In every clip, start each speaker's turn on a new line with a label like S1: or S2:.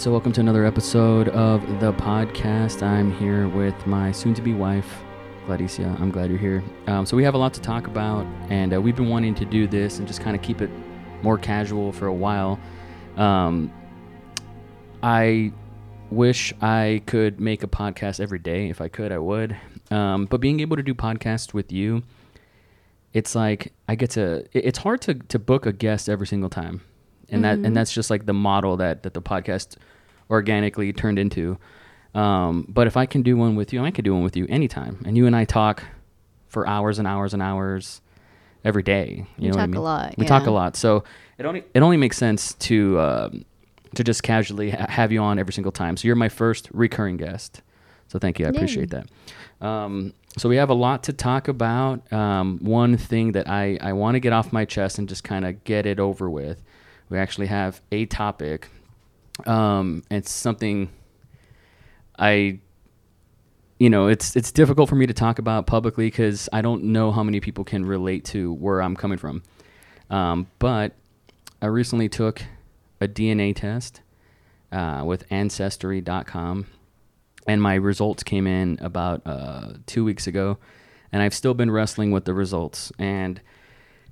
S1: right, so welcome to another episode of the podcast. I'm here with my soon to be wife, Gladicia. I'm glad you're here. Um, so, we have a lot to talk about, and uh, we've been wanting to do this and just kind of keep it more casual for a while. Um, I wish I could make a podcast every day. If I could, I would. Um, but being able to do podcasts with you, it's like I get to. It's hard to to book a guest every single time, and that and that's just like the model that that the podcast organically turned into. Um, but if I can do one with you, I can do one with you anytime, and you and I talk for hours and hours and hours every day. You
S2: We
S1: know what I
S2: talk a lot,
S1: We talk a lot, so it only it only makes sense to um, to just casually ha- have you on every single time. So you're my first recurring guest. So thank you. I
S2: Yay.
S1: appreciate that. Um, so we have a lot to talk about. Um, one thing that I, I want to get off my chest and just kind of get it over with. We actually have a topic. Um, it's something I, you know, it's it's difficult for me to talk about publicly because I don't know how many people can relate to where I'm coming from. Um, but I recently took a DNA test uh, with Ancestry.com, and my results came in about uh, two weeks ago, and I've still been wrestling with the results, and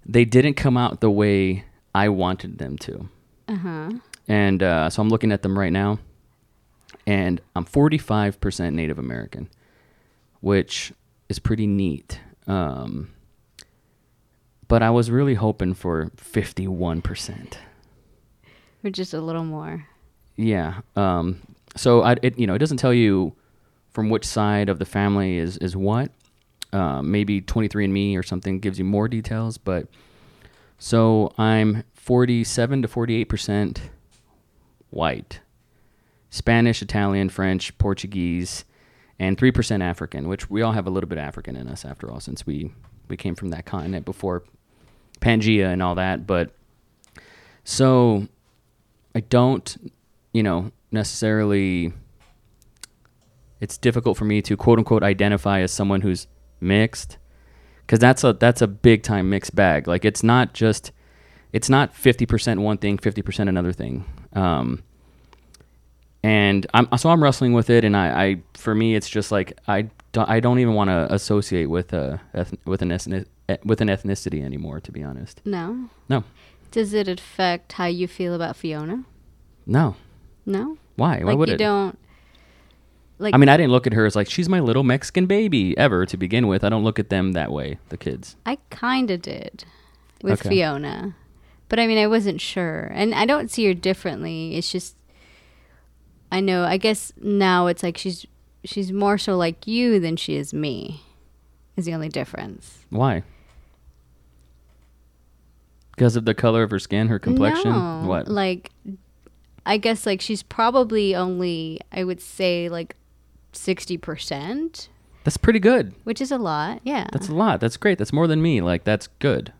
S1: they didn't come out the way I wanted them to.
S2: Uh huh.
S1: And uh, so I'm looking at them right now, and I'm 45% Native American, which is pretty neat. Um, but I was really hoping for 51%.
S2: Or just a little more.
S1: Yeah. Um, so I, it, you know, it doesn't tell you from which side of the family is is what. Um, maybe 23andMe or something gives you more details, but so I'm 47 to 48 percent white, Spanish, Italian, French, Portuguese, and three percent African, which we all have a little bit African in us after all, since we we came from that continent before Pangea and all that. But so I don't, you know, necessarily. It's difficult for me to quote unquote identify as someone who's mixed, because that's a that's a big time mixed bag. Like it's not just, it's not fifty percent one thing, fifty percent another thing. Um, and I'm so I'm wrestling with it, and I, I for me it's just like I don't, I don't even want to associate with a with an ethnic, with an ethnicity anymore. To be honest,
S2: No.
S1: no,
S2: Does it affect how you feel about Fiona?
S1: no.
S2: No.
S1: Why? Why
S2: like
S1: would
S2: you
S1: it?
S2: don't. Like
S1: I mean, I didn't look at her as like she's my little Mexican baby ever to begin with. I don't look at them that way, the kids.
S2: I kind of did with
S1: Okay.
S2: Fiona, but I mean, I wasn't sure, and I don't see her differently. It's just, I know. I guess now it's like she's she's more so like you than she is me. Is the only difference.
S1: Why? Because of the color of her skin, her complexion.
S2: No,
S1: What?
S2: Like, I guess like she's probably only I would say like sixty percent,
S1: That's pretty good.
S2: which is a lot. Yeah.
S1: That's a lot. That's great. That's more than me. Like that's good.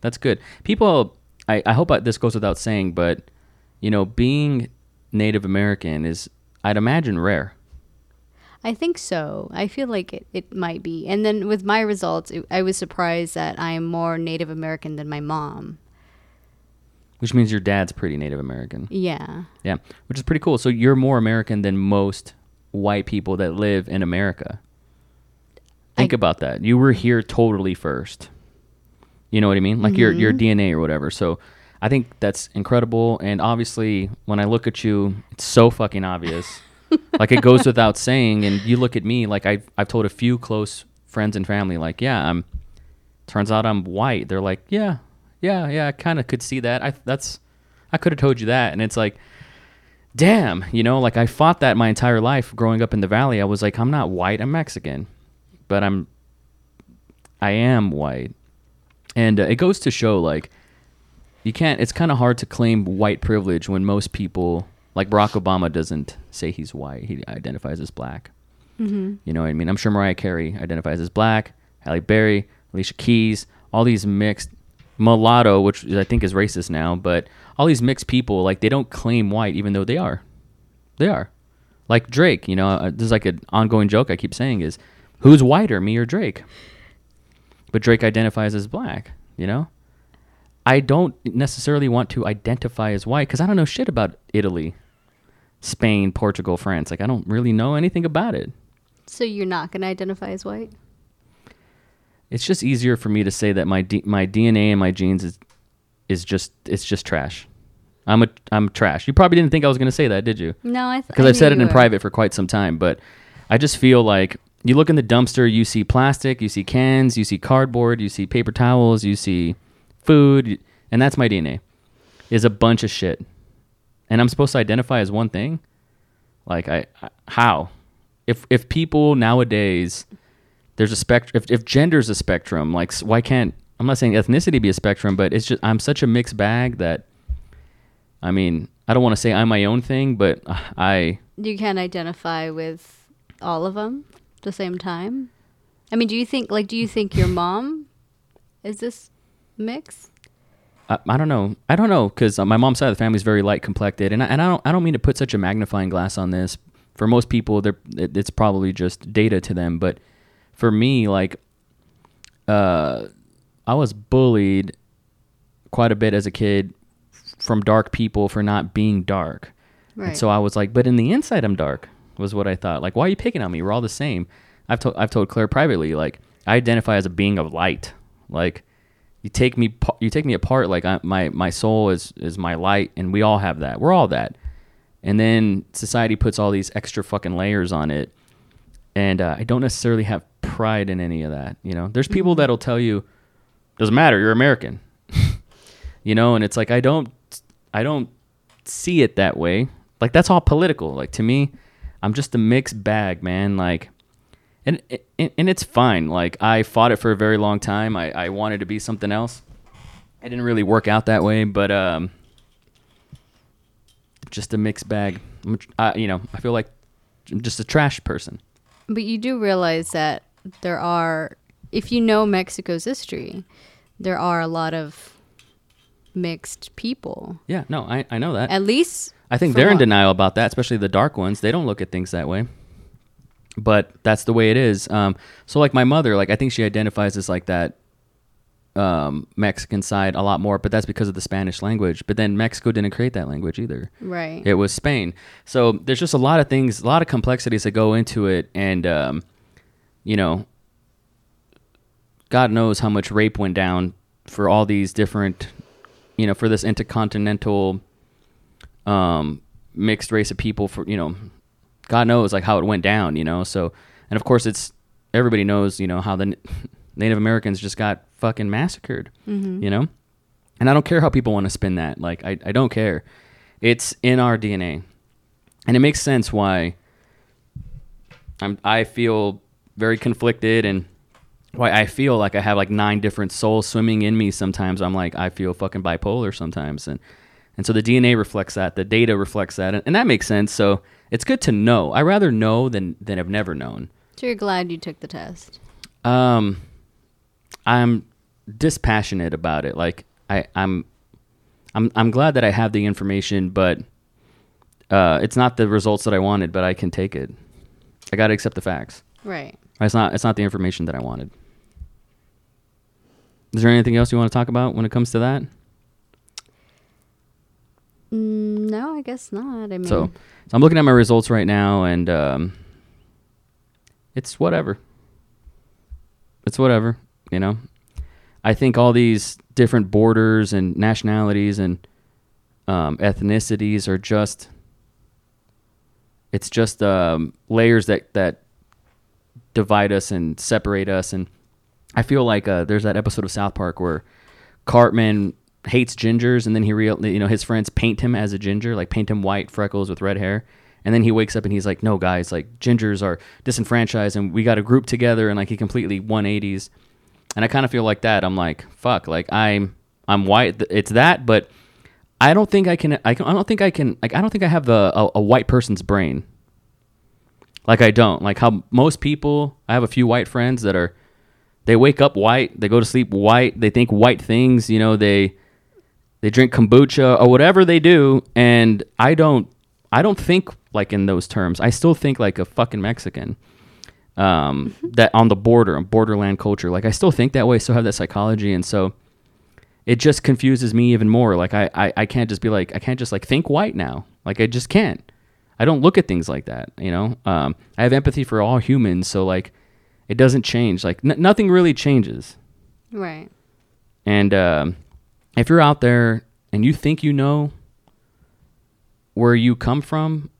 S1: That's good. People, I, I hope I, this goes without saying, but you know, being Native American is, I'd imagine, rare.
S2: I think so. I feel like it, it might be. And then with my results, it, I was surprised that I am more Native American than my mom.
S1: Which means your dad's pretty Native American.
S2: Yeah.
S1: Yeah, which is pretty cool. So you're more American than most white people that live in America. Think
S2: I-
S1: about that. You were here totally first. You know what I mean? Like your your
S2: Mm-hmm.
S1: DNA or whatever. So I think that's incredible. And obviously, when I look at you, it's so fucking obvious. like it goes without saying. And you look at me, like I've I've told a few close friends and family, like, yeah, I'm. Turns out I'm white. They're like, yeah, yeah, yeah. I kind of could see that. I that's, I could have told you that. And it's like, damn, you know, like I fought that my entire life growing up in the valley. I was like, I'm not white, I'm Mexican, but I'm, I am white, and uh, it goes to show like, you can't. It's kind of hard to claim white privilege when most people, like Barack Obama, doesn't say he's white. He identifies as black.
S2: Mm-hmm.
S1: You know what I mean? I'm sure Mariah Carey identifies as black. Halle Berry, Alicia Keys, all these mixed mulatto, which I think is racist now, but all these mixed people, like they don't claim white, even though they are. They are. Like Drake, you know, uh, this is like an ongoing joke I keep saying is, who's whiter, me or Drake? But Drake identifies as black, you know? I don't necessarily want to identify as white because I don't know shit about Italy. Spain, Portugal, France. Like I don't really know anything about it.
S2: So you're not going to identify as white?
S1: It's just easier for me to say that my D- my DNA and my genes is is just it's just trash. I'm a I'm trash. You probably didn't think I was going to say that, did you?
S2: No, I th-
S1: Because
S2: I
S1: I've said it in
S2: were.
S1: private for quite some time, but I just feel like you look in the dumpster, you see plastic, you see cans, you see cardboard, you see paper towels, you see food, and that's my DNA. Is a bunch of shit. And I'm supposed to identify as one thing? Like I, I how? If if people nowadays there's a spectrum if if gender's a spectrum, like why can't I'm not saying ethnicity be a spectrum, but it's just I'm such a mixed bag that I mean, I don't want to say I'm my own thing, but uh, I
S2: You can't identify with all of them the same time? I mean, do you think, like, do you think your mom is this mix?
S1: I, I don't know. I don't know because my mom's side of the family is very light complected, and I, and I don't I don't mean to put such a magnifying glass on this. For most people, they're it, it's probably just data to them, but for me, like, uh, I was bullied quite a bit as a kid from dark people for not being dark.
S2: Right.
S1: And so I was like, but in the inside, I'm dark. Was what I thought. Like, why are you picking on me? We're all the same. I've told I've told Claire privately, like, I identify as a being of light. Like, you take me you take me apart. Like, I, my my soul is is my light, and we all have that. We're all that. And then society puts all these extra fucking layers on it, and uh, I don't necessarily have pride in any of that. You know, there's people that'll tell you, doesn't matter, you're American. you know, and it's like I don't I don't see it that way. Like that's all political. Like to me, I'm just a mixed bag, man. Like, and and, and it's fine. Like I fought it for a very long time. I, I wanted to be something else. It didn't really work out that way, but um, just a mixed bag. I'm, I, you know, I feel like I'm just a trash person.
S2: But you do realize that there are, if you know Mexico's history, there are a lot of mixed people.
S1: Yeah, no, I, I know that.
S2: At least
S1: I think they're in denial about that, especially the dark ones. They don't look at things that way. But that's the way it is. Um, so like my mother, like I think she identifies as like that um, Mexican side a lot more, but that's because of the Spanish language. But then Mexico didn't create that language either.
S2: Right.
S1: It was Spain. So there's just a lot of things, a lot of complexities that go into it, and um, you know, God knows how much rape went down for all these different, you know, for this intercontinental um, mixed race of people. For you know, God knows like how it went down. You know, so and of course it's everybody knows you know how the Native Americans just got fucking massacred. You know, and I don't care how people want to spin that. Like I, I don't care. It's in our DNA, and it makes sense why I'm. I feel very conflicted and why I feel like I have like nine different souls swimming in me. Sometimes I'm like I feel fucking bipolar sometimes, and and so the DNA reflects that, the data reflects that, and, and that makes sense. So it's good to know. I rather know than than have never known.
S2: so you're glad you took the test.
S1: Um, I'm dispassionate about it. Like I, I'm, I'm, I'm glad that I have the information, but uh, it's not the results that I wanted. But I can take it. I got to accept the facts.
S2: Right.
S1: It's not. It's not the information that I wanted. Is there anything else you want to talk about when it comes to that?
S2: Mm, no, I guess not. I mean,
S1: So, so I'm looking at my results right now, and um, it's whatever. It's whatever, you know. I think all these different borders and nationalities and um, ethnicities are just. It's just um, layers that that divide us and separate us, and I feel like uh, there's that episode of South Park where Cartman hates gingers, and then he real you know his friends paint him as a ginger, like paint him white, freckles with red hair, and then he wakes up and he's like, "No, guys, like gingers are disenfranchised, and we got to group together," and like he completely 180s, and I kind of feel like that. I'm like, fuck, like I'm I'm white. It's that, but I don't think I can. I, can, I don't think I can. Like I don't think I have the a, a white person's brain. Like I don't. Like how most people. I have a few white friends that are. They wake up white. They go to sleep white. They think white things. You know they. They drink kombucha or whatever they do, and I don't. I don't think like in those terms. I still think like a fucking Mexican. Um, that on the border, a borderland culture. Like I still think that way. Still have that psychology, and so it just confuses me even more. Like I, I, I can't just be like I can't just like think white now. Like I just can't. I don't look at things like that. You know, um, I have empathy for all humans, so like, it doesn't change. Like n- nothing really changes.
S2: Right.
S1: And um, if you're out there and you think you know where you come from,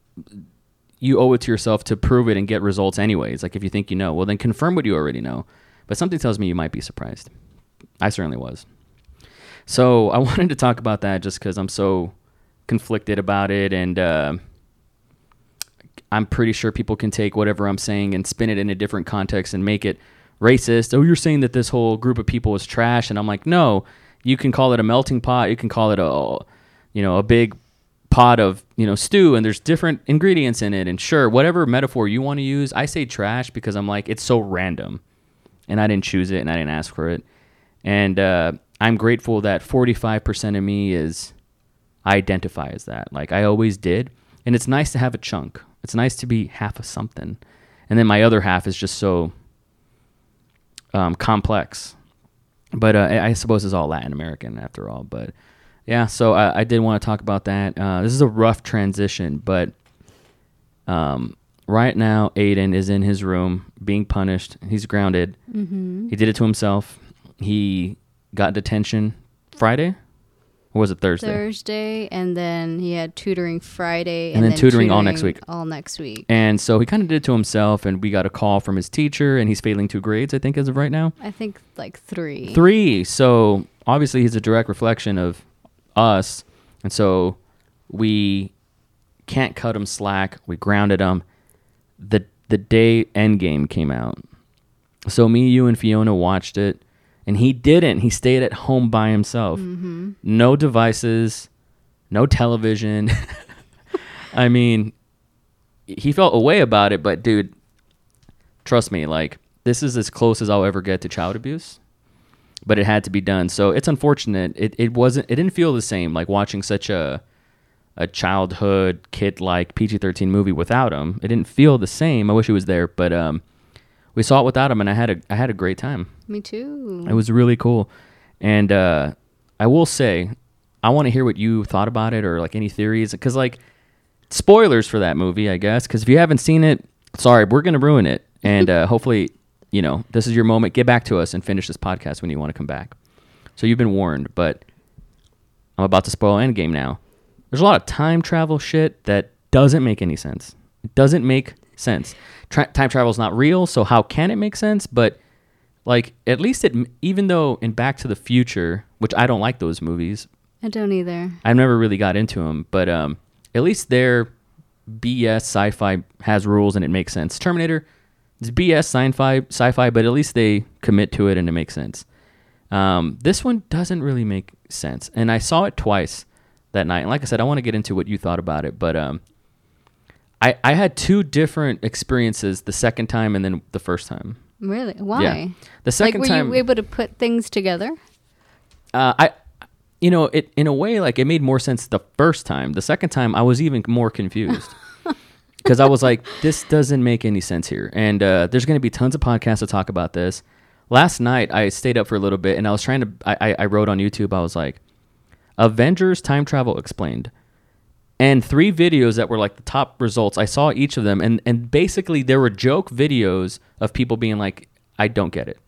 S1: you owe it to yourself to prove it and get results anyways. Like if you think you know, well then confirm what you already know. But something tells me you might be surprised. I certainly was. So I wanted to talk about that just because I'm so conflicted about it, and uh, I'm pretty sure people can take whatever I'm saying and spin it in a different context and make it racist. Oh, you're saying that this whole group of people is trash, and I'm like, no. You can call it a melting pot. You can call it a, you know, a big pot of you know stew, and there's different ingredients in it. And sure, whatever metaphor you want to use, I say trash because I'm like it's so random, and I didn't choose it and I didn't ask for it. And uh, I'm grateful that 45% of me is I identify as that. Like I always did, and it's nice to have a chunk. It's nice to be half of something, and then my other half is just so um, complex. But uh, I suppose it's all Latin American after all. But yeah, so I, I did want to talk about that. Uh, this is a rough transition, but um, right now Aiden is in his room being punished. He's grounded.
S2: Mm-hmm.
S1: He did it to himself. He got detention Friday, or was it Thursday?
S2: Thursday, and then he had tutoring Friday,
S1: And then tutoring all next week.
S2: All next week.
S1: And so he kind of did it to himself, and we got a call from his teacher, and he's failing two grades, I think, as of right now.
S2: I think like three.
S1: Three. So obviously he's a direct reflection of us, and so we can't cut him slack. We grounded him. the The day Endgame came out, so me, you, and Fiona watched it, and he didn't. He stayed at home by himself.
S2: Mm-hmm.
S1: No devices, no television. I mean, he felt a way about it, but dude, trust me, like this is as close as I'll ever get to child abuse. But it had to be done. So it's unfortunate. It it wasn't it didn't feel the same like watching such a a childhood kid like PG-13 movie without him. It didn't feel the same. I wish he was there, but um we saw it without him and I had a I had a great time.
S2: Me too.
S1: It was really cool. And uh, I will say, I want to hear what you thought about it or like any theories. Because, like, spoilers for that movie, I guess. Because if you haven't seen it, sorry, we're going to ruin it. And uh, hopefully, you know, this is your moment. Get back to us and finish this podcast when you want to come back. So you've been warned, but I'm about to spoil Endgame now. There's a lot of time travel shit that doesn't make any sense. It doesn't make sense. Tra- time travel is not real, so how can it make sense? But like at least it even though in Back to the Future, which I don't like those movies,
S2: I don't either.
S1: I've never really got into them, but um, at least their BS sci-fi has rules and it makes sense. Terminator, it's BS sci-fi, sci-fi, but at least they commit to it and it makes sense. Um, this one doesn't really make sense, and I saw it twice that night. And like I said, I want to get into what you thought about it, but um, I I had two different experiences the second time and then the first time.
S2: Really? Why?
S1: Yeah. The
S2: Like,
S1: second
S2: were
S1: time,
S2: you able to put things together?
S1: uh, I, you know, it in a way like it made more sense the first time. The second time, I was even more confused because I was like, this doesn't make any sense here. And uh, there's going to be tons of podcasts to talk about this. Last night, I stayed up for a little bit and I was trying to. I, I, I wrote on YouTube. I was like, Avengers time travel explained. And three videos that were like the top results. I saw each of them, and and basically there were joke videos of people being like, "I don't get it,"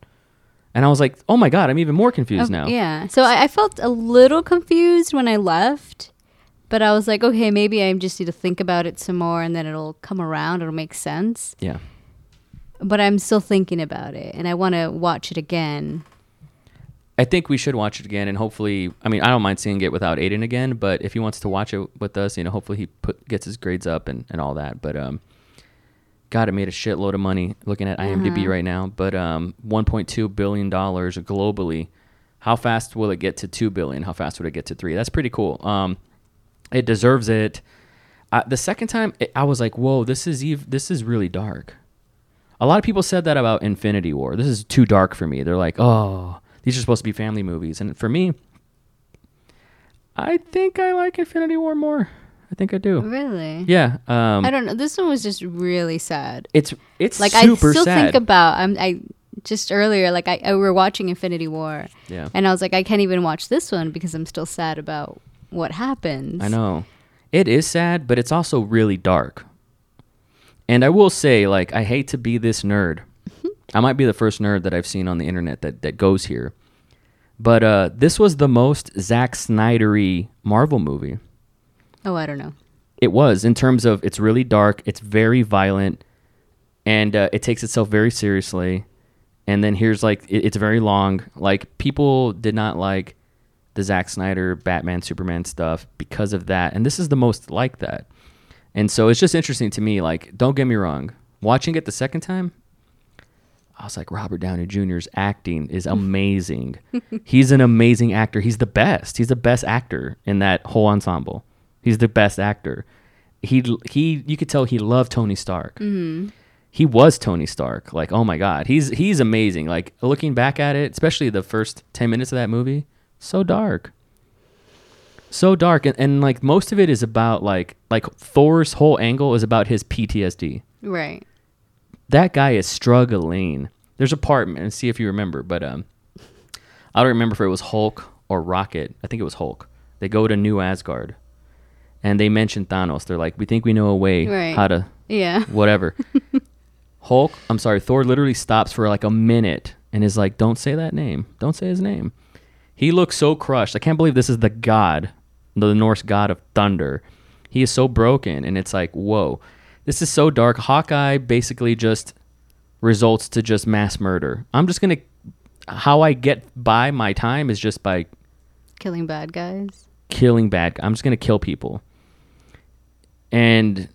S1: and I was like, "Oh my god, I'm even more confused
S2: Oh,
S1: now."
S2: Yeah. So I, I felt a little confused when I left, but I was like, okay, maybe I just need to think about it some more, and then it'll come around. It'll make sense.
S1: Yeah.
S2: But I'm still thinking about it, and I want to watch it again.
S1: I think we should watch it again, and hopefully, I mean, I don't mind seeing it without Aiden again, but if he wants to watch it with us, you know, hopefully he put gets his grades up and, and all that. But um, God, it made a shitload of money looking at IMDb
S2: Uh-huh.
S1: right now. But um, 1.2 billion dollars globally. How fast will it get to two billion? How fast would it get to three? That's pretty cool. Um, it deserves it. Uh, the second time, it, I was like, "Whoa, this is ev- this is really dark." A lot of people said that about Infinity War. This is too dark for me. They're like, "Oh, these are supposed to be family movies," and for me, I think I like Infinity War more. I think I do.
S2: Really?
S1: Yeah. Um,
S2: I don't know. This one was just really sad.
S1: it's it's
S2: Like
S1: super
S2: I still
S1: sad.
S2: think about. I'm. I just earlier, like I, I we were watching Infinity War,
S1: yeah.
S2: and I was like, I can't even watch this one because I'm still sad about what happens.
S1: I know. it is sad, but it's also really dark. And I will say, like, I hate to be this nerd. I might be the first nerd that I've seen on the internet that, that goes here. But uh, this was the most Zack Snydery Marvel movie.
S2: Oh, I don't know.
S1: It was in terms of it's really dark, it's very violent, and uh, it takes itself very seriously. And then here's like it, it's very long. Like people did not like the Zack Snyder Batman Superman stuff because of that, and this is the most like that. And so it's just interesting to me. Like, don't get me wrong, watching it the second time, I was like, Robert Downey Jr.'s acting is amazing. He's an amazing actor. He's the best. He's the best actor in that whole ensemble. He's the best actor. He he. You could tell he loved Tony Stark. Mm-hmm. He was Tony Stark. Like, oh my god, he's he's amazing. Like looking back at it, especially the first ten minutes of that movie, so dark, so dark, and, and like most of it is about like like Thor's whole angle is about his PTSD
S2: Right.
S1: That guy is struggling. There's a part, and see if you remember, but um, I don't remember if it was Hulk or Rocket. I think it was Hulk. They go to New Asgard, and they mention Thanos. They're like, "We think we know a way
S2: Right.
S1: how to
S2: Yeah.
S1: whatever." Hulk, I'm sorry, Thor literally stops for like a minute and is like, "Don't say that name. Don't say his name." He looks so crushed. I can't believe this is the god, the Norse god of thunder. He is so broken, and it's like, whoa, this is so dark. Hawkeye basically just results to just mass murder. I'm just gonna, how I get by my time is just by
S2: Killing bad guys.
S1: killing bad. I'm just gonna kill people, and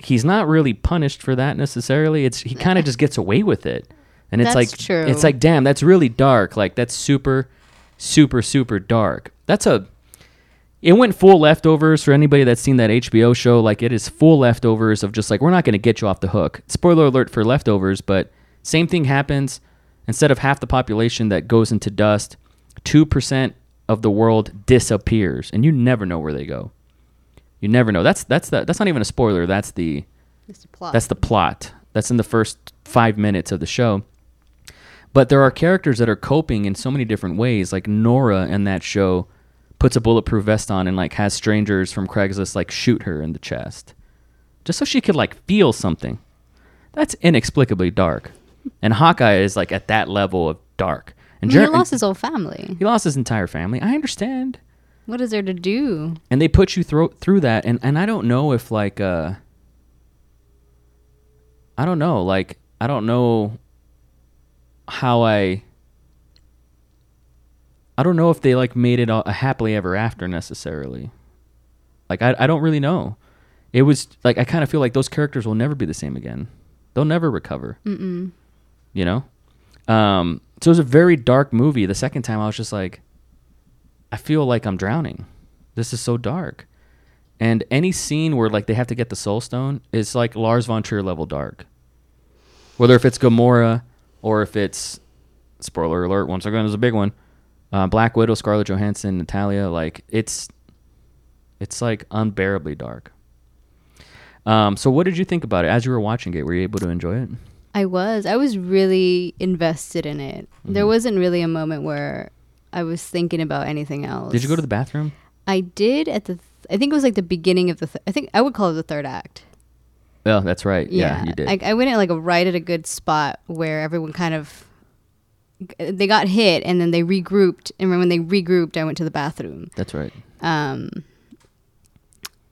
S1: he's not really punished for that necessarily. It's he kind of just gets away with it, and it's
S2: That's
S1: like
S2: true.
S1: it's like damn, that's really dark. Like that's super, super, super dark. That's a. It went full leftovers for anybody that's seen that HBO show. Like it is full leftovers of just like we're not going to get you off the hook. Spoiler alert for leftovers, but same thing happens. Instead of half the population that goes into dust, two percent of the world disappears, and you never know where they go. You never know. That's that's the, that's not even a spoiler. That's the
S2: It's a plot.
S1: that's the plot. That's in the first five minutes of the show. But there are characters that are coping in so many different ways. Like Nora in that show puts a bulletproof vest on and like has strangers from Craigslist like shoot her in the chest. Just so she could like feel something. That's inexplicably dark. And Hawkeye is like at that level of dark. And
S2: mean, he lost his whole family.
S1: he lost his entire family. I understand
S2: What is there to do?
S1: and they put you through through that and and I don't know if like uh I don't know like I don't know how I I don't know if they like made it a happily ever after necessarily. Like I I don't really know. It was like I kind of feel like those characters will never be the same again. They'll never recover.
S2: Mm-mm.
S1: You know? Um so it was a very dark movie. The second time I was just like I feel like I'm drowning. This is so dark. And any scene where like they have to get the soul stone is like Lars von Trier level dark. Whether if it's Gamora or if it's spoiler alert, once again is a big one. Uh, Black Widow, Scarlett Johansson, Natalia, like it's it's like unbearably dark. Um, so what did you think about it as you were watching it? Were you able to enjoy it?
S2: I was. I was really invested in it.
S1: Mm-hmm.
S2: There wasn't really a moment where I was thinking about anything else.
S1: Did you go to the bathroom?
S2: I did at the. Th- I think it was like the beginning of the. Th- I think I would call it the third act.
S1: Oh, that's right. Yeah, you did.
S2: I, I went at like a right at a good spot where everyone kind of. They got hit and then they regrouped, and when they regrouped, I went to the bathroom.
S1: that's right.
S2: um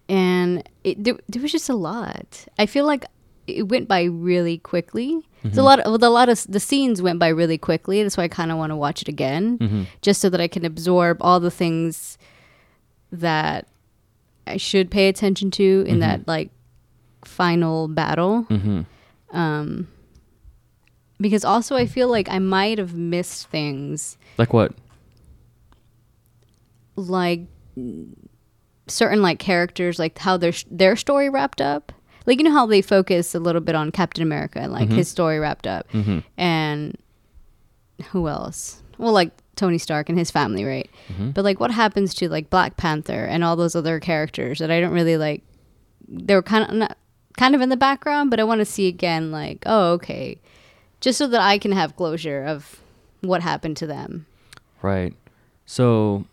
S2: and it there, there was just a lot i feel like it went by really quickly There's a lot of a lot of the scenes went by really quickly that's why i kind of want to watch it again
S1: Mhm.
S2: just so that i can absorb all the things that i should pay attention to in that like final battle
S1: Mm-hmm.
S2: um because also i feel like i might have missed things.
S1: Like what?
S2: like certain like characters like how their their story wrapped up. Like you know how they focus a little bit on captain america and like his story wrapped up.
S1: Mm-hmm.
S2: and who else? Well like tony stark and his family right?
S1: Mm-hmm.
S2: but like what happens to like black panther and all those other characters that i don't really like they were kind of not kind of in the background but i want to see again like oh okay just so that i can have closure of what happened to them
S1: Right. So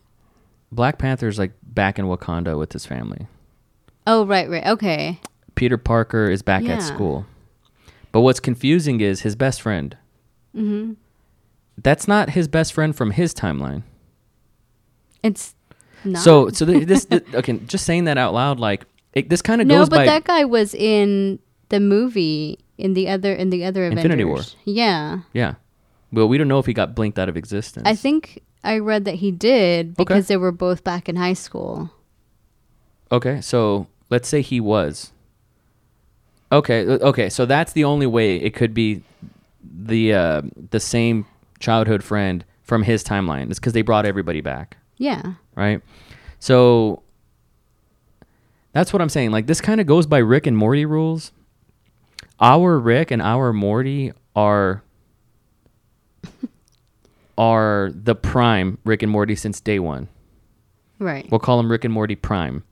S1: Black Panther's like back in Wakanda with his family.
S2: Oh, right, right. Okay.
S1: Peter Parker is back
S2: Yeah.
S1: at school. But what's confusing is his best friend.
S2: Mhm.
S1: That's not his best friend from his timeline.
S2: It's not.
S1: So, so th- this, th- okay, just saying that out loud, like it, this kind of
S2: no,
S1: goes
S2: but
S1: by.
S2: that guy was in the movie in the other in the other Avengers.
S1: Infinity War.
S2: Yeah.
S1: yeah, well, we don't know if he got blinked out of existence.
S2: I think I read that he did
S1: Okay.
S2: because they were both back in high school.
S1: Okay, so let's say he was. Okay, okay, so that's the only way it could be the uh, the same childhood friend from his timeline. It's because they brought everybody back,
S2: Yeah.
S1: right? So that's what I'm saying. Like this kind of goes by Rick and Morty rules. Our Rick and our Morty are are the prime Rick and Morty since day one.
S2: Right.
S1: We'll call them Rick and Morty Prime.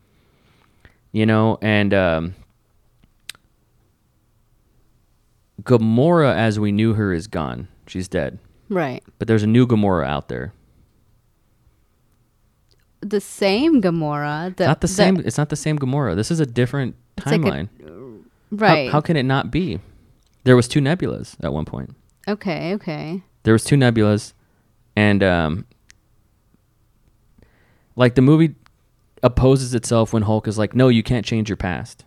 S1: You know, and um, Gamora, as we knew her, is gone. She's dead.
S2: right.
S1: But there's a new Gamora out there.
S2: The same Gamora. The,
S1: not the same. it's not the same Gamora. This is a different timeline. How-
S2: Right.
S1: How, can it not be? There was two nebulas at one point.
S2: okay. Okay.
S1: There was two nebulas, and um, like the movie opposes itself when Hulk is like, "No, you can't change your past.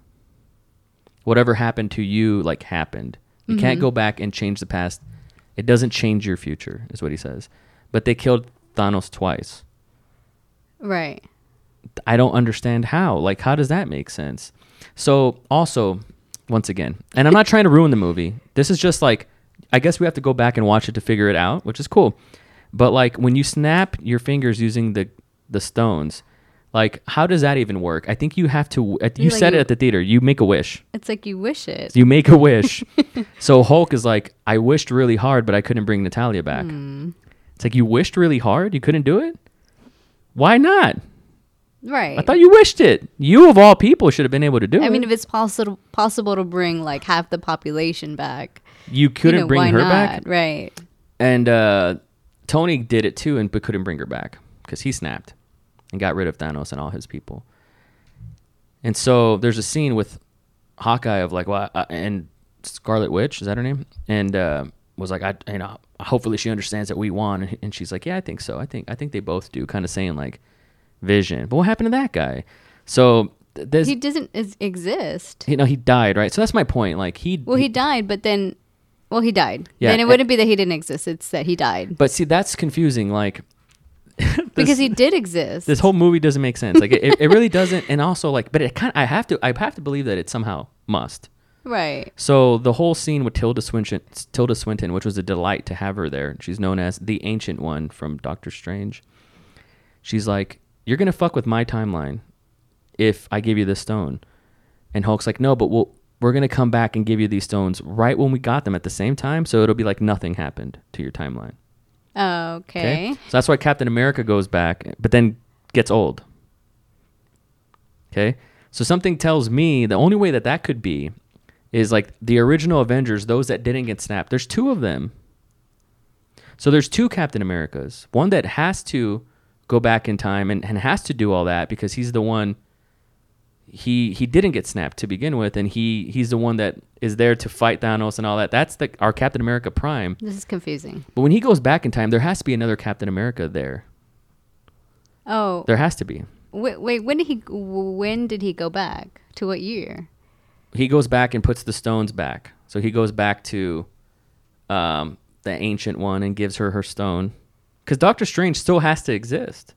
S1: Whatever happened to you, like happened. You can't go back and change the past. It doesn't change your future," is what he says. But they killed Thanos twice.
S2: Right.
S1: I don't understand how. Like, how does that make sense? So, also, once again, and I'm not trying to ruin the movie. This is just like, I guess we have to go back and watch it to figure it out, which is cool. But like, when you snap your fingers using the the stones, like, how does that even work? I think you have to. You
S2: like
S1: said it at the theater. You make a wish.
S2: It's like you wish it.
S1: You make a wish. so Hulk is like, I wished really hard, but I couldn't bring Natalia back.
S2: Hmm.
S1: It's like you wished really hard, you couldn't do it. Why not?
S2: Right.
S1: I thought you wished it. You of all people should have been able to do it.
S2: I mean, if it's possible possible to bring like half the population back,
S1: you couldn't
S2: you know,
S1: bring her
S2: not?
S1: back,
S2: Right.
S1: and uh, Tony did it too, and but couldn't bring her back because he snapped and got rid of Thanos and all his people. And so there's a scene with Hawkeye of like, well, uh, and Scarlet Witch is that her name? And uh, was like, I, you know, hopefully she understands that we won, and she's like, yeah, I think so. I think I think they both do, kind of saying like, Vision. But what happened to that guy? So th- there's,
S2: He doesn't is, exist.
S1: you know, he died, right? So that's my point. Like he,
S2: Well, he died, but then, well, he died.
S1: Yeah,
S2: Then it wouldn't be that he didn't exist. It's that he died
S1: But see, that's confusing. Like,
S2: because he did exist.
S1: this whole movie doesn't make sense. Like, it, it really doesn't. And also, like, but it kind. I have to. I have to believe that it somehow must.
S2: right.
S1: So the whole scene with Tilda Swinton, Tilda Swinton, which was a delight to have her there. She's known as the Ancient One from Doctor Strange. She's like, "You're gonna fuck with my timeline if I give you this stone," and Hulk's like, "No, but we'll." We're gonna come back and give you these stones right when we got them at the same time, so it'll be like nothing happened to your timeline.
S2: Okay.
S1: So that's why Captain America goes back, but then gets old. Okay. So something tells me the only way that that could be is like the original Avengers, those that didn't get snapped. There's two of them. So there's two Captain Americas. One that has to go back in time and, and has to do all that because he's the one he he didn't get snapped to begin with and he he's the one that is there to fight Thanos and all that. That's the our Captain America Prime.
S2: This is confusing.
S1: But when he goes back in time, there has to be another Captain America there.
S2: Oh,
S1: There has to be.
S2: wait, wait. When did he? When did he go back? To what year?
S1: He goes back and puts the stones back. So he goes back to um, the ancient one and gives her her stone. Because Doctor Strange still has to exist.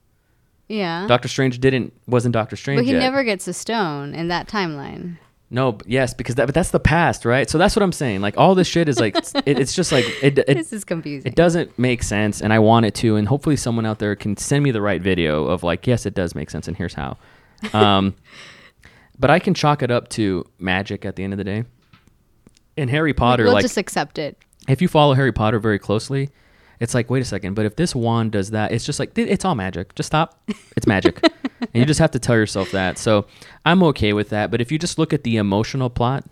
S2: Yeah.
S1: Doctor Strange didn't wasn't Doctor Strange
S2: but he
S1: yet.
S2: never gets a stone in that timeline.
S1: No, but yes, because that but that's the past, right? So that's what I'm saying. Like all this shit is like it, it's just like it it,
S2: this is confusing.
S1: it doesn't make sense, and I want it to, and hopefully someone out there can send me the right video of like, yes, it does make sense, and here's how. Um, but I can chalk it up to magic at the end of the day. In Harry Potter,
S2: we'll
S1: like
S2: just accept it.
S1: if you follow Harry Potter very closely, it's like, wait a second, but if this wand does that, it's just like, it's all magic. Just stop. It's magic. and you just have to tell yourself that. So I'm okay with that. But if you just look at the emotional plot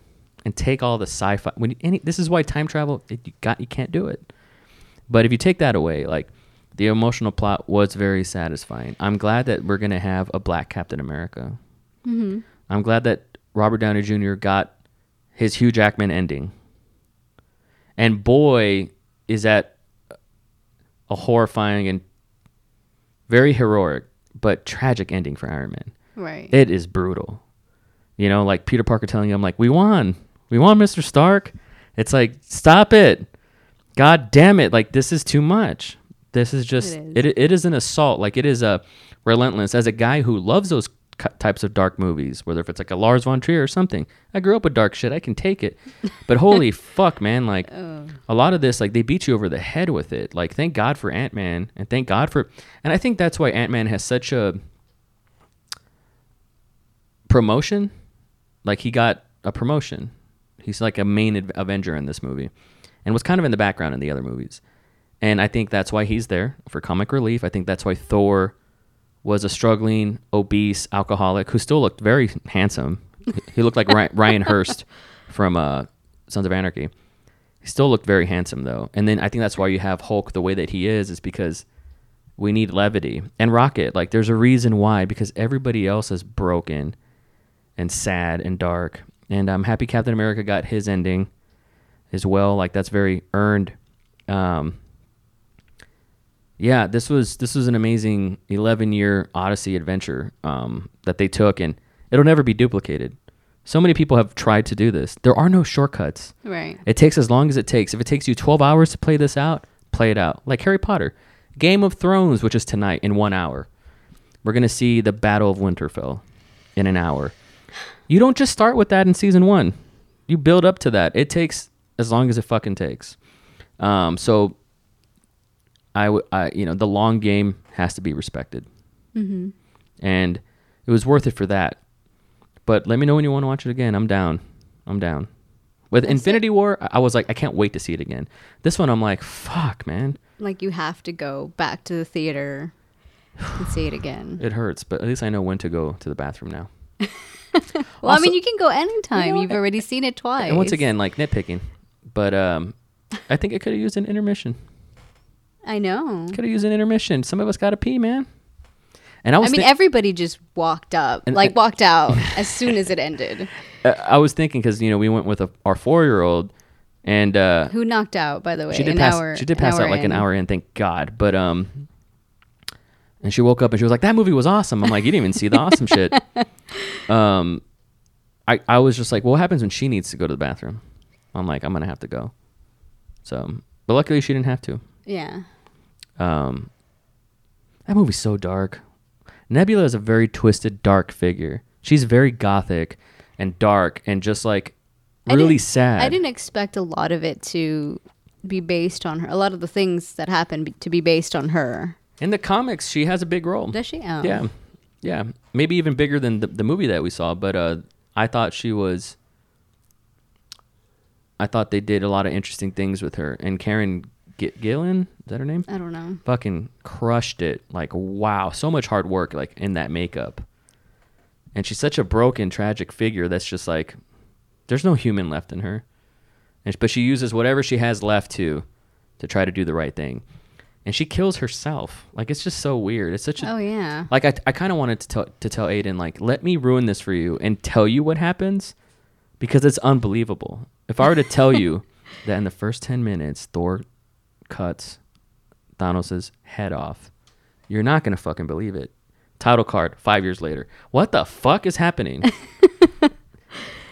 S1: and take all the sci-fi, when you, any, this is why time travel, it, you got, you can't do it. But if you take that away, like the emotional plot was very satisfying. I'm glad that we're gonna have a black Captain America.
S2: Mm-hmm.
S1: I'm glad that Robert Downey Jr. got his Hugh Jackman ending. And boy, is that a horrifying and very heroic but tragic ending for Iron Man.
S2: Right.
S1: It is brutal. You know, like Peter Parker telling him, like, we won. We won, Mr. Stark. It's like, stop it. God damn it. Like, this is too much. This is just,
S2: It
S1: it, it is an assault. Like, it is a relentless. As a guy who loves those types of dark movies, whether if it's like a Lars von Trier or something, I grew up with dark shit. I can take it. But holy fuck, man. Like,
S2: oh.
S1: a lot of this, like they beat you over the head with it. Like, thank God for Ant Man, and thank God for, and I think that's why Ant Man has such a promotion. Like he got a promotion. He's like a main Avenger in this movie, and was kind of in the background in the other movies. And I think that's why he's there for comic relief. I think that's why Thor was a struggling, obese alcoholic who still looked very handsome. he looked like Ryan Hurst from uh, Sons of Anarchy. He still looked very handsome though. And then I think that's why you have Hulk the way that he is is because we need levity. And Rocket, like there's a reason why because everybody else is broken and sad and dark. And I'm happy Captain America got his ending as well. Like that's very earned. Um, yeah, this was this was an amazing 11 year Odyssey adventure um, that they took, and it'll never be duplicated. So many people have tried to do this. There are no shortcuts.
S2: Right.
S1: It takes as long as it takes. If it takes you 12 hours to play this out, play it out. Like Harry Potter, Game of Thrones, which is tonight in one hour. We're gonna see the Battle of Winterfell in an hour. You don't just start with that in season one. You build up to that. It takes as long as it fucking takes. Um, so I, w- I, you know, the long game has to be respected,
S2: Mm-hmm.
S1: and it was worth it for that. But let me know when you want to watch it again. I'm down. I'm down. With
S2: That's it.
S1: Infinity War, I I was like, I can't wait to see it again. This one, I'm like, fuck, man,
S2: Like you have to go back to the theater and see it again.
S1: it hurts. But at least I know when to go to the bathroom now.
S2: Well, I mean, you can go anytime.
S1: You know,
S2: You've already seen it twice.
S1: And once again, like nitpicking, but um, I think it could have used an intermission.
S2: I know.
S1: Could have used an intermission. Some of us got to pee, man. And I was.
S2: I mean,
S1: thi-
S2: everybody just walked up,
S1: And-
S2: like
S1: and-
S2: walked out as soon as it ended.
S1: uh, I was thinking because you know we went with a, our four year old, and uh,
S2: Who knocked out, by the way?
S1: she did
S2: an
S1: pass.
S2: hour.
S1: she did pass out like an hour in. Thank God. But um, and she woke up and she was like, "That movie was awesome." I'm like, "You didn't even see the awesome shit." Um, I I was just like, "Well, what happens when she needs to go to the bathroom?" I'm like, "I'm gonna have to go." So, but luckily she didn't have to.
S2: Yeah.
S1: Um, that movie's so dark. Nebula is a very twisted, dark figure. She's very gothic and dark and just like really
S2: didn't-
S1: sad.
S2: I didn't expect a lot of it to be based on her. A lot of the things that happen be- to be based on her.
S1: In the comics, she has a big role.
S2: Does she? Oh.
S1: Yeah, yeah, maybe even bigger than the, the movie that we saw. But uh, I thought she was. I thought they did a lot of interesting things with her and Karen G- Gillan. Is that her name?
S2: I don't know.
S1: fucking crushed it. Like wow, so much hard work like in that makeup. And she's such a broken, tragic figure that's just like there's no human left in her. And, but she uses whatever she has left to to try to do the right thing. And she kills herself. Like it's just so weird. It's such a
S2: Oh yeah.
S1: like I, I kind of wanted to tell to tell Aiden like let me ruin this for you and tell you what happens because it's unbelievable. If I were to tell you that in the first 10 minutes Thor cuts Thanos' head off, you're not going to fucking believe it. Title card 5 years later. What the fuck is happening?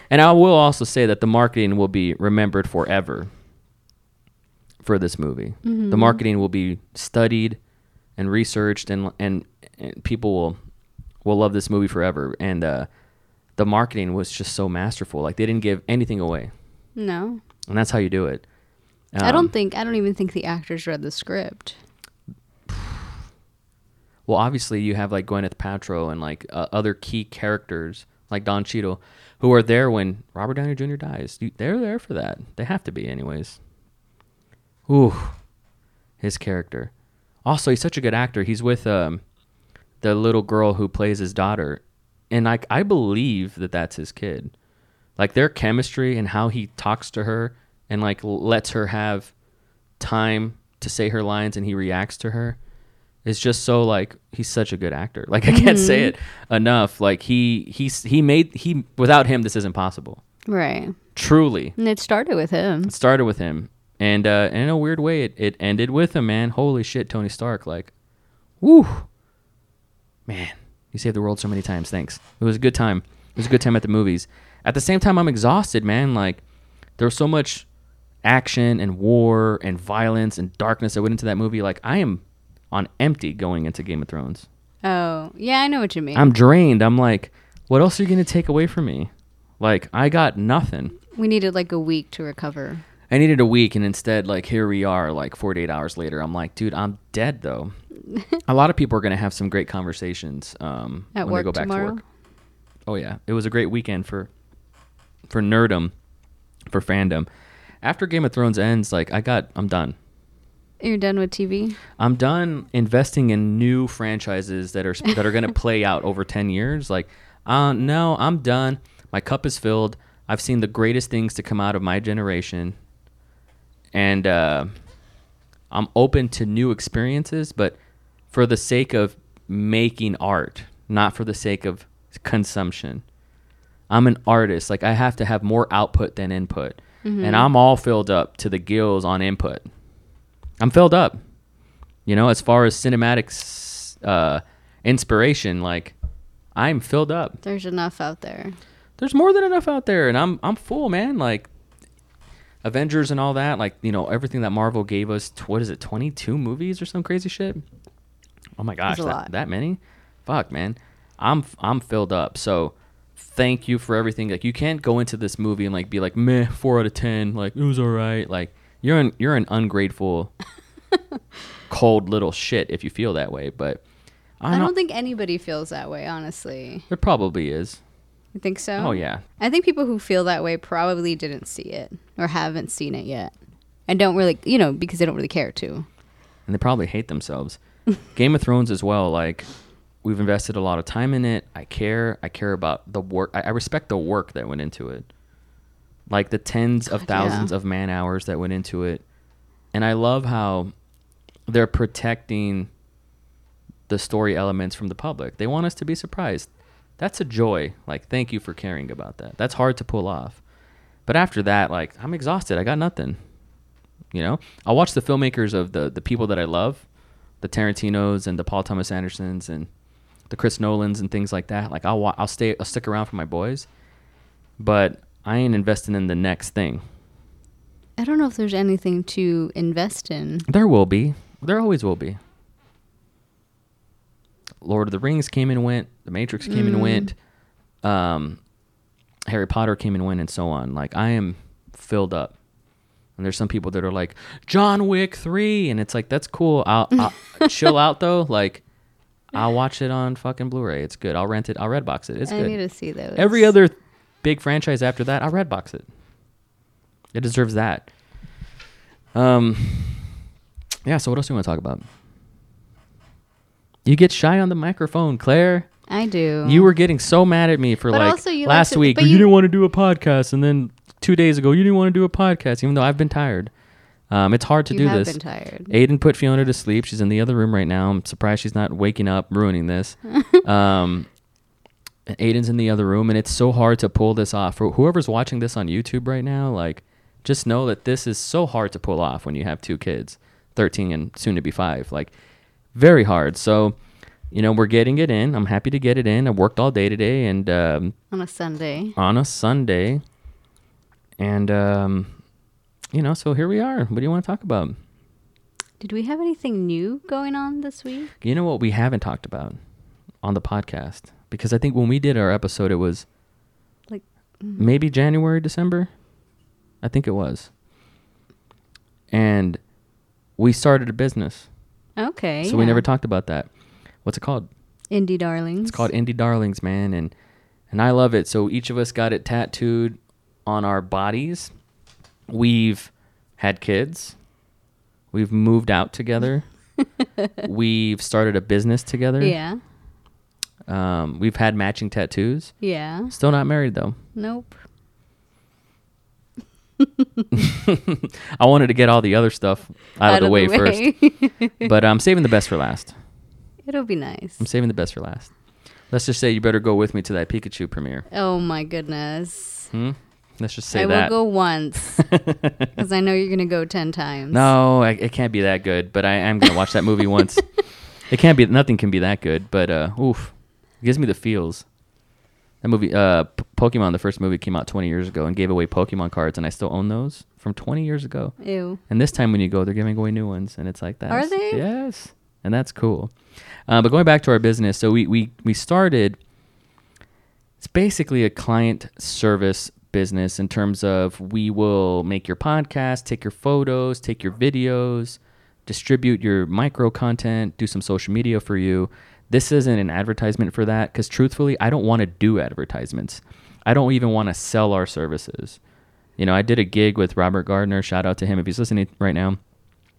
S1: and I will also say that the marketing will be remembered forever for this movie. The marketing will be studied and researched and and, and people will will love this movie forever and uh the marketing was just so masterful like they didn't give anything away
S2: No.
S1: and that's how you do it
S2: I
S1: Um,
S2: don't think. I don't even think the actors read the script.
S1: well obviously you have like Gwyneth Paltrow and like uh, other key characters like Don Cheadle who are there when Robert Downey Jr. dies they're there for that they have to be anyways ooh his character also he's such a good actor he's with um the little girl who plays his daughter and like I believe that that's his kid like their chemistry and how he talks to her and like lets her have time to say her lines and he reacts to her is just so like he's such a good actor. Like I can't say it enough. Like he he's he made he without him this isn't possible.
S2: Right.
S1: Truly,
S2: And it started with him.
S1: it started with him, and uh, in a weird way, it, it ended with him. Man, holy shit, Tony Stark. Like, woo, man, you saved the world so many times. Thanks. It was a good time. It was a good time at the movies. At the same time, I'm exhausted, man. Like, there was so much action and war and violence and darkness that went into that movie. Like, I am on empty going into Game of Thrones.
S2: Oh, yeah, I know what you mean.
S1: I'm drained. I'm like, what else are you gonna take away from me? Like, I got nothing.
S2: we needed like a week to recover.
S1: I needed a week, and instead, like, here we are, like 48 hours later. I'm like, dude, I'm dead though. a lot of people are gonna have some great conversations um,
S2: At
S1: when
S2: work
S1: they go back
S2: tomorrow?
S1: to work. Oh yeah, it was a great weekend for for nerdum, for fandom. After Game of Thrones ends, like, I got, I'm done.
S2: You're done with TV?
S1: I'm done investing in new franchises that are that are going to play out over 10 years. Like, uh, no, I'm done. My cup is filled. I've seen the greatest things to come out of my generation, and uh, I'm open to new experiences, but for the sake of making art, not for the sake of consumption. I'm an artist. Like, I have to have more output than input, and I'm all filled up to the gills on input. I'm filled up. You know, as far as cinematics uh, inspiration, like I'm filled up.
S2: There's enough out there.
S1: There's more than enough out there, and I'm I'm full, man. Like Avengers and all that, like you know everything that Marvel gave us. What is it, 22 movies or some crazy shit? Oh my gosh, that, that many? Fuck, man. I'm I'm filled up. So thank you for everything. Like you can't go into this movie and like be like meh, four out of ten. Like it was all right. Like you're an you're an ungrateful, cold little shit if you feel that way. But I
S2: I
S1: don't.
S2: don't think anybody feels that way, honestly.
S1: there probably is.
S2: You think so?
S1: Oh yeah.
S2: I think people who feel that way probably didn't see it or haven't seen it yet. And don't really, you know, because they don't really care to.
S1: and they probably hate themselves. Game of Thrones as well. Like we've invested a lot of time in it. I care. I care about the work. I, I respect the work that went into it, like the tens of thousands
S2: yeah.
S1: of man hours that went into it, and I love how they're protecting the story elements from the public. They want us to be surprised. That's a joy. Like thank you for caring about that. That's hard to pull off. But after that, like I'm exhausted. I got nothing. You know, I'll watch the filmmakers of the the people that I love, the Tarantinos and the Paul Thomas Andersons and the Chris Nolans and things like that. Like I'll wa- I'll stay I'll stick around for my boys, but I ain't investing in the next thing.
S2: I don't know if there's anything to invest in.
S1: There will be. There always will be. Lord of the Rings came and went. The Matrix came and
S2: Mm.
S1: went. Um, Harry Potter came and went, and so on. Like I am filled up. And there's some people that are like John Wick three, and it's like that's cool. I'll, I'll chill out though. Like I'll watch it on fucking Blu-ray. It's good. I'll rent it. I'll Redbox it. It's
S2: I
S1: good.
S2: I need to see those.
S1: Every other big franchise after that, I'll Redbox it. It deserves that. Um, yeah. So what else do you want to talk about? You get shy on the microphone, Claire.
S2: I do.
S1: You were getting so mad at me for
S2: But
S1: like
S2: also you like
S1: last
S2: to-
S1: week.
S2: but
S1: you,
S2: you-
S1: didn't want to do a podcast, and then two days ago you didn't want to do a podcast, even though I've been tired. Um, it's hard to
S2: you
S1: do
S2: have
S1: this.
S2: been tired.
S1: Aiden put Fiona to sleep. She's in the other room right now. I'm surprised she's not waking up, ruining this. um, Aiden's in the other room, and it's so hard to pull this off. For whoever's watching this on YouTube right now, like, just know that this is so hard to pull off when you have two kids, 13 and soon to be five. Like, very hard. So, you know, we're getting it in. I'm happy to get it in. I worked all day today, and um,
S2: on a Sunday.
S1: on a Sunday, and um, you know, so here we are. What do you want to talk about?
S2: Did we have anything new going on this week?
S1: You know what we haven't talked about on the podcast? Because I think when we did our episode, it was
S2: Like, mm.
S1: maybe January, December. I think it was. And we started a business.
S2: okay.
S1: So we never talked about that. What's it called?
S2: Indie Darlings.
S1: It's called Indie Darlings, man, and and I love it. So each of us got it tattooed on our bodies. We've had kids. We've moved out together. We've started a business together.
S2: Yeah.
S1: Um, we've had matching tattoos.
S2: Yeah.
S1: Still not married though.
S2: Nope.
S1: I wanted to get all the other stuff out, of the way, first, but I'm saving the best for last.
S2: It'll be nice.
S1: I'm saving the best for last. Let's just say you better go with me to that Pikachu premiere.
S2: Oh my goodness.
S1: Hmm? Let's just say
S2: I
S1: that.
S2: I will go once because I know you're gonna go ten times.
S1: No, I, it can't be that good. But I am gonna watch that movie once. It can't be. Nothing can be that good. But uh, oof, it gives me the feels. That movie, uh, P- Pokemon, the first movie came out 20 years ago and gave away Pokemon cards, and I still own those from 20 years ago.
S2: Ew.
S1: And this time when you go, they're giving away new ones, and it's like that.
S2: Are they?
S1: Yes, and that's cool. Uh, but going back to our business, so we we we started. It's basically a client service business in terms of we will make your podcast, take your photos, take your videos, distribute your micro content, do some social media for you. This isn't an advertisement for that because truthfully, I don't want to do advertisements. I don't even want to sell our services. You know, I did a gig with Robert Gardner. Shout out to him if he's listening right now.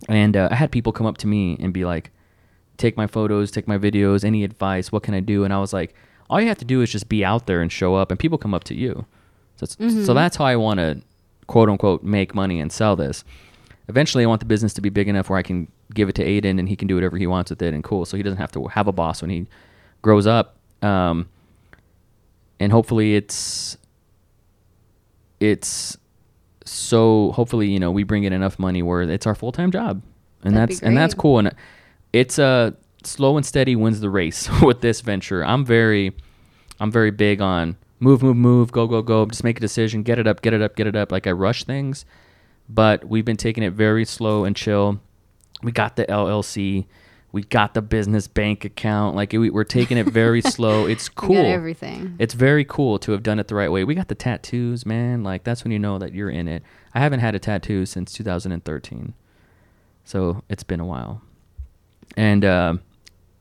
S1: And uh, I had people come up to me and be like, take my photos, take my videos, any advice, what can I do? And I was like, all you have to do is just be out there and show up, and people come up to you. So, it's, so mm-hmm. that's how I want to, quote unquote, make money and sell this. Eventually, I want the business to be big enough where I can give it to Aiden and he can do whatever he wants with it, and cool. So he doesn't have to have a boss when he grows up. Um, and hopefully, it's it's so hopefully you know we bring in enough money where it's our full time job, and
S2: That'd
S1: that's and that's cool. And uh, it's a slow and steady wins the race with this venture. I'm very, I'm very big on move, move, move, go, go, go. Just make a decision, get it up, get it up, get it up. Like I rush things, but we've been taking it very slow and chill. We got the LLC. We got the business bank account. Like we, we're taking it very slow. It's cool.
S2: everything.
S1: It's very cool to have done it the right way. We got the tattoos, man. Like that's when you know that you're in it. I haven't had a tattoo since 2013, so it's been a while. And uh,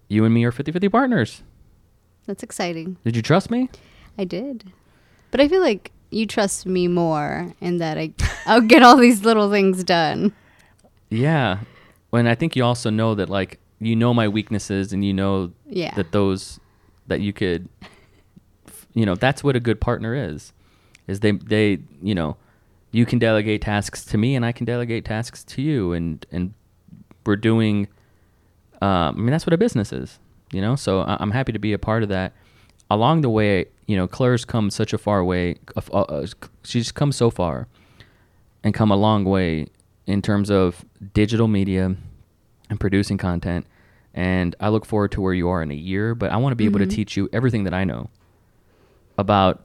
S1: you and me are 50-50 partners.
S2: That's exciting.
S1: Did you trust me?
S2: I did, but I feel like you trust me more in that I I'll get all these little things done.
S1: Yeah. And I think you also know that like you know my weaknesses and you know
S2: Yeah.
S1: that those that you could you know that's what a good partner is is they they you know you can delegate tasks to me and I can delegate tasks to you and and we're doing um, I mean that's what a business is you know so I- I'm happy to be a part of that along the way you know Claire's come such a far way uh, uh, she's come so far and come a long way in terms of digital media and producing content. And I look forward to where you are in a year, but I want to be able to
S2: Mhm.
S1: teach you everything that I know about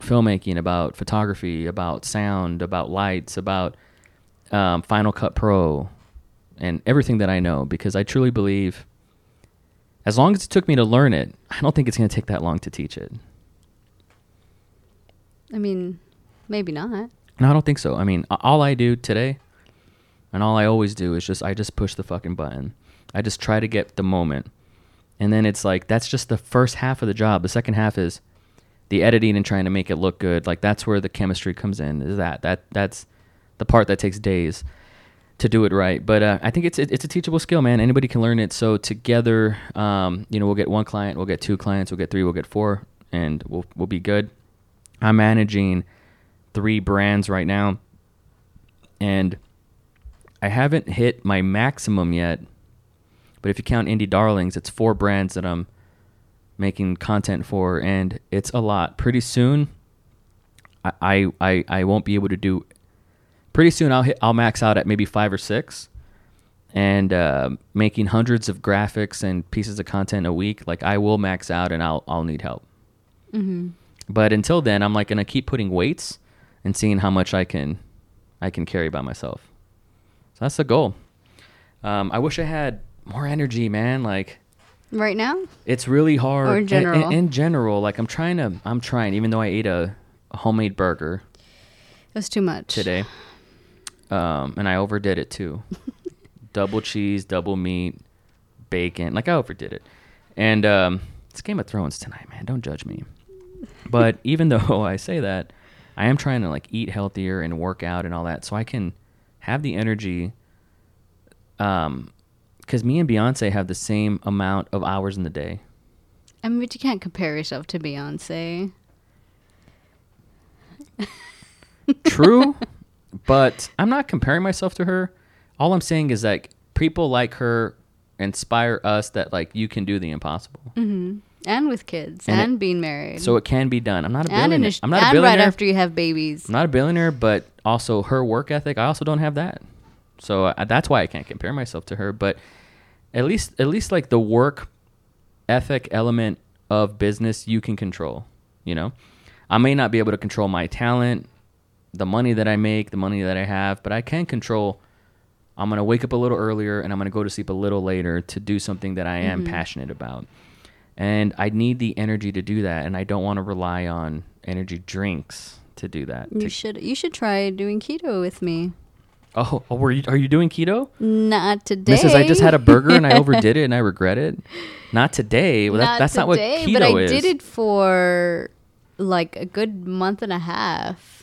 S1: filmmaking, about photography, about sound, about lights, about um, Final Cut Pro, and everything that I know because I truly believe as long as it took me to learn it, I don't think it's going to take that long to teach it.
S2: I mean, maybe not.
S1: No, I don't think so. I mean, all I do today and all I always do is just I just push the fucking button. I just try to get the moment. And then it's like that's just the first half of the job. The second half is the editing and trying to make it look good. Like that's where the chemistry comes in. Is that that that's the part that takes days to do it right. But uh, I think it's it, it's a teachable skill, man. Anybody can learn it. So together, um, you know, we'll get one client, we'll get two clients, we'll get three, we'll get four, and we'll we'll be good. I'm managing three brands right now, and I haven't hit my maximum yet. But if you count Indie Darlings, it's four brands that I'm making content for, and it's a lot. Pretty soon, I I, I, I won't be able to do. Pretty soon, I'll hit. I'll max out at maybe five or six, and uh, making hundreds of graphics and pieces of content a week. Like I will max out, and I'll I'll need help.
S2: hmm
S1: But until then, I'm like gonna keep putting weights and seeing how much I can I can carry by myself. So that's the goal. Um, I wish I had more energy, man. Like
S2: Right now?
S1: it's really hard.
S2: Or in
S1: in-
S2: general?
S1: In, in general, like I'm trying to. I'm trying, even though I ate a, a homemade burger
S2: It was too much.
S1: today, um, and I overdid it too. double cheese, double meat, bacon. Like I overdid it. And um, it's Game of Thrones tonight, man. Don't judge me. But even though I say that, I am trying to like eat healthier and work out and all that, so I can have the energy. Um, because me and Beyonce have the same amount of hours in the day.
S2: I mean, but you can't compare yourself to Beyonce.
S1: True, but I'm not comparing myself to her. All I'm saying is like people like her inspire us that like you can do the impossible.
S2: hmm And with kids
S1: And
S2: and,
S1: it-
S2: being married.
S1: So it can be done. I'm not a
S2: and,
S1: billionaire.
S2: initi-
S1: I'm not a billionaire.
S2: right after you have babies.
S1: I'm not a billionaire, but also her work ethic. I also don't have that, so uh, that's why I can't compare myself to her. But at least, at least like the work ethic element of business, you can control. You know, I may not be able to control my talent, the money that I make, the money that I have, but I can control. I'm gonna wake up a little earlier and I'm gonna go to sleep a little later to do something that I am
S2: Mhm.
S1: passionate about. And I need the energy to do that, and I don't want to rely on energy drinks to do that.
S2: You
S1: to
S2: should you should try doing keto with me.
S1: Oh, oh were you, are you doing keto?
S2: Not today.
S1: Mrs. I just had a burger and I overdid it and I regret it. Not today. Well, that, that's not what
S2: today,
S1: keto
S2: but I
S1: is.
S2: did it for like a good month and a half.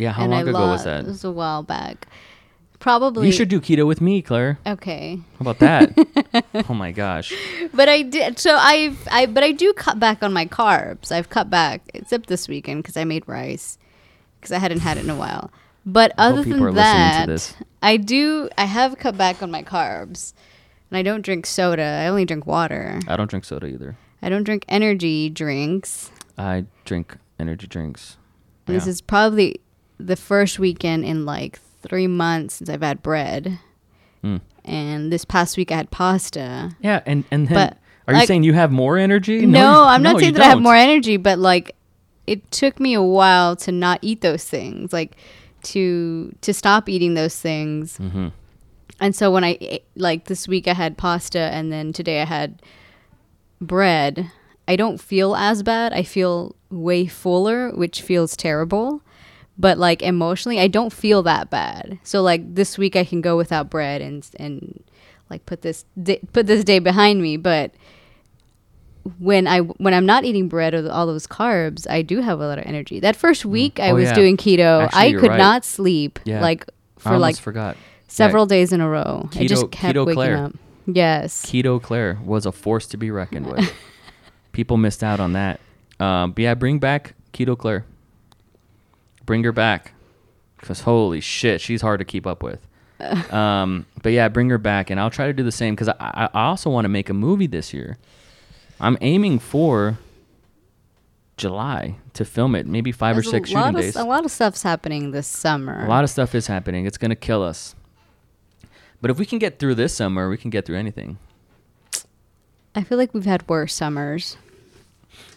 S1: Yeah, how
S2: and
S1: long
S2: I
S1: ago
S2: lo-
S1: was that?
S2: It was a while back. Probably.
S1: You should do keto with me, Claire.
S2: Okay.
S1: How about that? oh my gosh.
S2: But I did. So I've I but I do cut back on my carbs. I've cut back except this weekend because I made rice because I hadn't had it in a while. But other than that. I do. I have cut back on my carbs, and I don't drink soda. I only drink water.
S1: I don't drink soda either.
S2: I don't drink energy drinks.
S1: I drink energy drinks.
S2: And This is probably the first weekend in like three months since I've had bread.
S1: Mm.
S2: And this past week I had pasta.
S1: Yeah, and and then,
S2: But,
S1: are you
S2: like-
S1: saying you have more energy?
S2: No,
S1: you-
S2: I'm not
S1: no,
S2: saying that I have more energy, but like it took me a while to not eat those things, like to to stop eating those things.
S1: Mhm.
S2: And so when I ate- like this week I had pasta and then today I had bread, I don't feel as bad. I feel way fuller, which feels terrible. But like emotionally, I don't feel that bad. So like this week I can go without bread and and like put this di- put this day behind me, but when I when I'm not eating bread or all those carbs, I do have a lot of energy. That first week I
S1: Oh,
S2: was
S1: yeah.
S2: doing keto,
S1: Actually,
S2: I could
S1: right.
S2: not sleep
S1: Yeah.
S2: like for like
S1: forgot.
S2: several days in a row. I just kept
S1: Keto
S2: waking
S1: Claire.
S2: up. Yes.
S1: Keto Claire was a force to be reckoned with. People missed out on that. Um, but yeah, bring back Keto Claire. Bring her back. Because holy shit, she's hard to keep up with. Um, but yeah, bring her back, and I'll try to do the same because I, I also want to make a movie this year. I'm aiming for July to film it, maybe 5
S2: There's
S1: or six
S2: a lot
S1: shooting
S2: of,
S1: days.
S2: A lot of stuff's happening this summer.
S1: A lot of stuff is happening. It's gonna kill us. But if we can get through this summer, we can get through anything.
S2: I feel like we've had worse summers.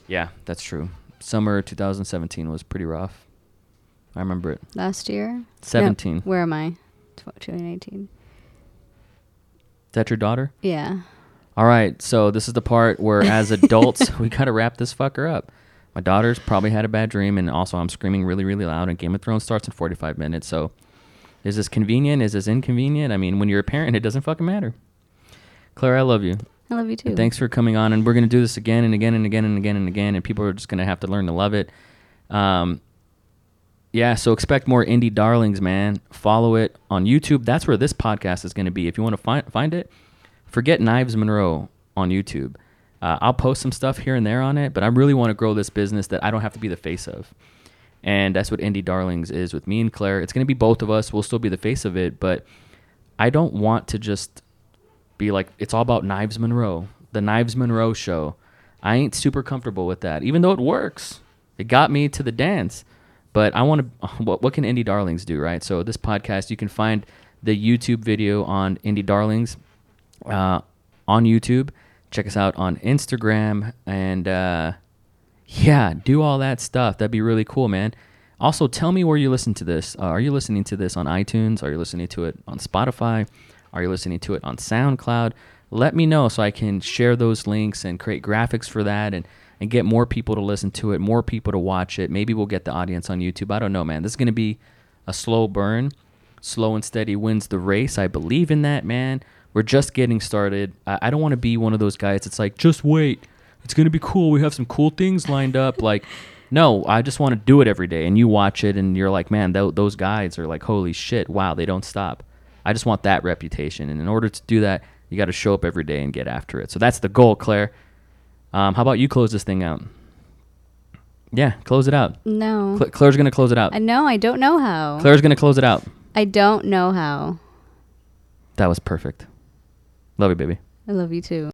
S1: Yeah, that's true. Summer 2017 was pretty rough. I remember it.
S2: Last year? No,
S1: 17.
S2: where am I? Tw- 2019.
S1: Is that your daughter?
S2: Yeah.
S1: All right, so this is the part where, as adults, we gotta wrap this fucker up. My daughter's probably had a bad dream, and also I'm screaming really, really loud. And Game of Thrones starts in 45 minutes. So, is this convenient? Is this inconvenient? I mean, when you're a parent, it doesn't fucking matter. Claire, I love you.
S2: I love you too.
S1: And thanks for coming on. And we're going to do this again and again and again and again and again. And people are just going to have to learn to love it. Um, yeah, so expect more indie darlings, man. Follow it on YouTube. That's where this podcast is going to be. If you want to find find it, forget Knives Monroe on YouTube. Uh, I'll post some stuff here and there on it, but I really want to grow this business that I don't have to be the face of. And that's what Indie Darlings is with me and Claire. It's going to be both of us. We'll still be the face of it, but I don't want to just be like it's all about Knives Monroe, the Knives Monroe show. I ain't super comfortable with that, even though it works. It got me to the dance, but I want to. What, what can Indie Darlings do, right? So this podcast, you can find the YouTube video on Indie Darlings uh, on YouTube. Check us out on Instagram and uh, yeah, do all that stuff. That'd be really cool, man. Also, tell me where you listen to this. Uh, are you listening to this on iTunes? Are you listening to it on Spotify? Are you listening to it on SoundCloud? Let me know so I can share those links and create graphics for that and, and get more people to listen to it, more people to watch it. Maybe we'll get the audience on YouTube. I don't know, man. This is going to be a slow burn. Slow and steady wins the race. I believe in that, man. We're just getting started. I, I don't want to be one of those guys It's like, just wait. It's going to be cool. We have some cool things lined up. like, no, I just want to do it every day. And you watch it and you're like, man, th- those guys are like, holy shit, wow, they don't stop. I just want that reputation. And in order to do that, you got to show up every day and get after it. So that's the goal, Claire. Um, how about you close this thing out? Yeah, close it out.
S2: no.
S1: Cla Claire's going to close it out.
S2: I know. I don't know how.
S1: Claire's going to close it out.
S2: I don't know how.
S1: That was perfect. Love you, baby.
S2: I love you too.